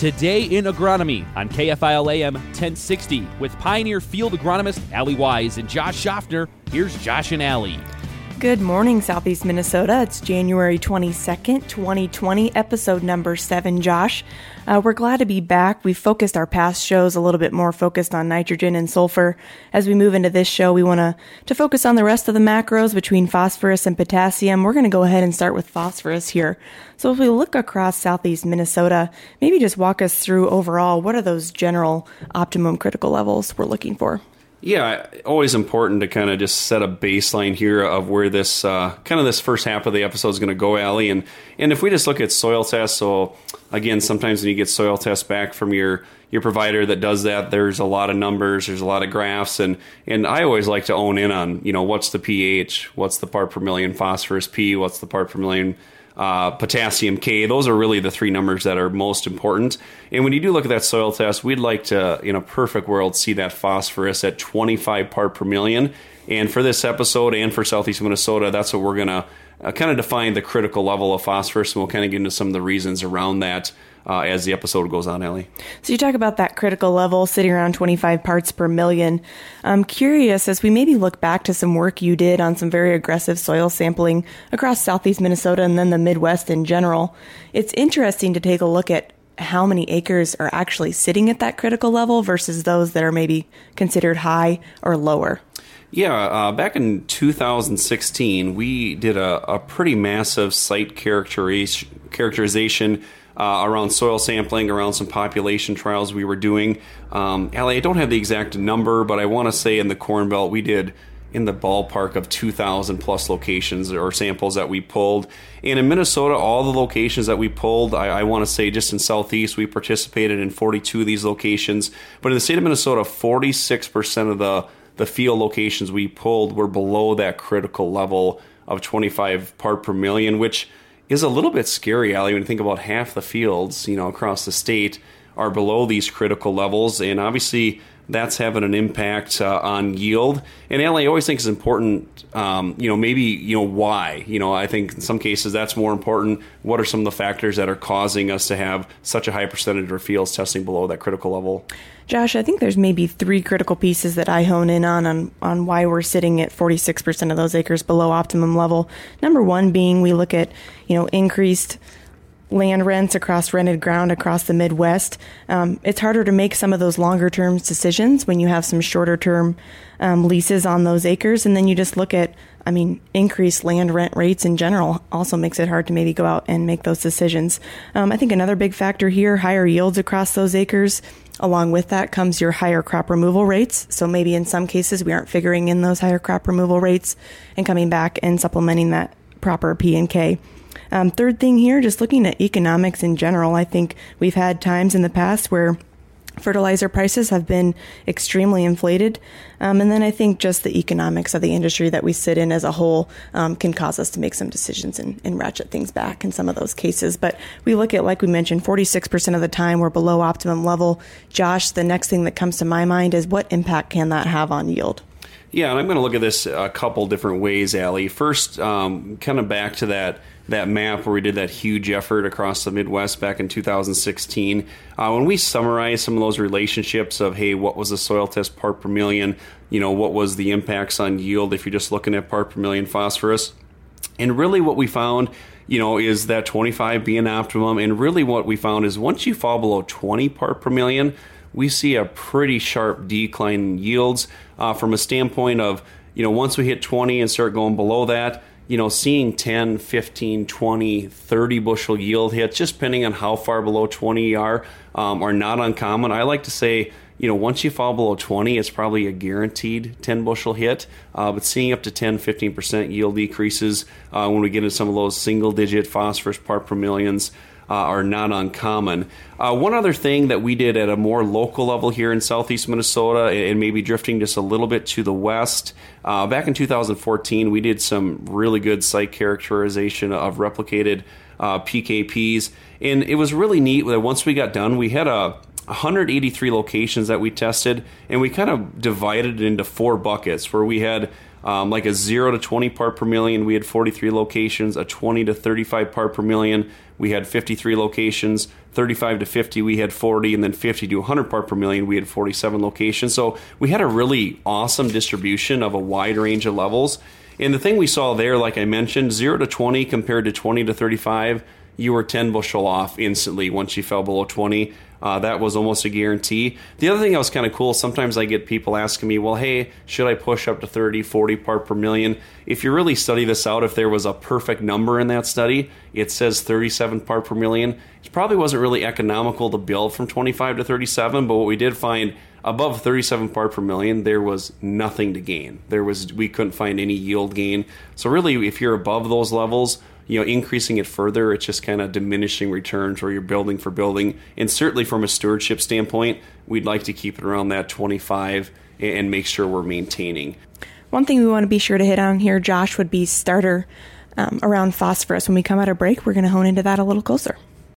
Today in Agronomy on KFIL AM 1060 with Pioneer Field Agronomist Allie Wise and Josh Schaffner. Here's Josh and Allie. Good morning, Southeast Minnesota. It's January 22nd, 2020, episode number seven, Josh. Uh, we're glad to be back. We've focused our past shows a little bit more focused on nitrogen and sulfur. As we move into this show, we want to, to focus on the rest of the macros between phosphorus and potassium. We're going to go ahead and start with phosphorus here. So if we look across Southeast Minnesota, maybe just walk us through overall what are those general optimum critical levels we're looking for? Yeah, always important to kind of just set a baseline here of where this uh, kind of this first half of the episode is going to go, Allie. And and if we just look at soil tests, so again, sometimes when you get soil tests back from your your provider that does that, there's a lot of numbers, there's a lot of graphs, and and I always like to own in on you know what's the pH, what's the part per million phosphorus P, what's the part per million uh, potassium K. Those are really the three numbers that are most important. And when you do look at that soil test, we'd like to, in a perfect world, see that phosphorus at 25 part per million. And for this episode and for Southeast Minnesota, that's what we're going to uh, kind of define the critical level of phosphorus, and we'll kind of get into some of the reasons around that uh, as the episode goes on, Ellie. So you talk about that critical level sitting around 25 parts per million. I'm curious as we maybe look back to some work you did on some very aggressive soil sampling across southeast Minnesota and then the Midwest in general. It's interesting to take a look at how many acres are actually sitting at that critical level versus those that are maybe considered high or lower. Yeah, uh, back in 2016, we did a, a pretty massive site characterization uh, around soil sampling, around some population trials we were doing. Um, Allie, I don't have the exact number, but I want to say in the Corn Belt we did in the ballpark of 2,000 plus locations or samples that we pulled. And in Minnesota, all the locations that we pulled, I, I want to say just in Southeast, we participated in 42 of these locations. But in the state of Minnesota, 46% of the the field locations we pulled were below that critical level of 25 part per million, which is a little bit scary, Allie, when you think about half the fields, you know, across the state are below these critical levels. And obviously, that's having an impact uh, on yield. And I always think is important, um, you know, maybe, you know, why? You know, I think in some cases that's more important. What are some of the factors that are causing us to have such a high percentage of fields testing below that critical level? Josh, I think there's maybe three critical pieces that I hone in on, on on why we're sitting at 46% of those acres below optimum level. Number one being we look at, you know, increased land rents across rented ground across the Midwest. Um, it's harder to make some of those longer term decisions when you have some shorter term um, leases on those acres. And then you just look at, I mean, increased land rent rates in general also makes it hard to maybe go out and make those decisions. Um, I think another big factor here, higher yields across those acres. Along with that comes your higher crop removal rates. So maybe in some cases we aren't figuring in those higher crop removal rates and coming back and supplementing that proper P and K. Um, third thing here, just looking at economics in general, I think we've had times in the past where fertilizer prices have been extremely inflated. Um, and then I think just the economics of the industry that we sit in as a whole um, can cause us to make some decisions and, and, ratchet things back in some of those cases. But we look at, like we mentioned, 46% of the time we're below optimum level. Josh, the next thing that comes to my mind is what impact can that have on yield? Yeah, and I'm going to look at this a couple different ways, Allie. First, um, kind of back to that that map where we did that huge effort across the Midwest back in 2016. Uh, when we summarize some of those relationships of, hey, what was the soil test part per million? You know, what was the impacts on yield if you're just looking at part per million phosphorus? And really, what we found, you know, is that 25 being optimum. And really, what we found is once you fall below 20 part per million, we see a pretty sharp decline in yields uh, from a standpoint of, you know, once we hit 20 and start going below that, you know, seeing 10, 15, 20, 30 bushel yield hits, just depending on how far below 20 you are, um, are not uncommon. I like to say, you know, once you fall below 20, it's probably a guaranteed 10 bushel hit. Uh, but seeing up to 10, 15% yield decreases uh, when we get into some of those single digit phosphorus part per millions uh, are not uncommon. Uh, one other thing that we did at a more local level here in southeast Minnesota and maybe drifting just a little bit to the west, uh, back in 2014, we did some really good site characterization of replicated uh, PKPs. And it was really neat that once we got done, we had a 183 locations that we tested, and we kind of divided it into four buckets where we had um, like a 0 to 20 part per million, we had 43 locations, a 20 to 35 part per million, we had 53 locations. 35 to 50, we had 40, and then 50 to 100 part per million, we had 47 locations. So we had a really awesome distribution of a wide range of levels. And the thing we saw there, like I mentioned, 0 to 20 compared to 20 to 35, you were 10 bushel off instantly once you fell below 20. Uh, that was almost a guarantee. The other thing that was kind of cool, sometimes I get people asking me, well, hey, should I push up to 30, 40 part per million? If you really study this out, if there was a perfect number in that study, it says 37 part per million. It probably wasn't really economical to build from 25 to 37, but what we did find above 37 part per million there was nothing to gain there was we couldn't find any yield gain so really if you're above those levels you know increasing it further it's just kind of diminishing returns where you're building for building. And certainly from a stewardship standpoint we'd like to keep it around that 25 and make sure we're maintaining. One thing we want to be sure to hit on here josh would be starter um, around phosphorus. When we come out of break we're going to hone into that a little closer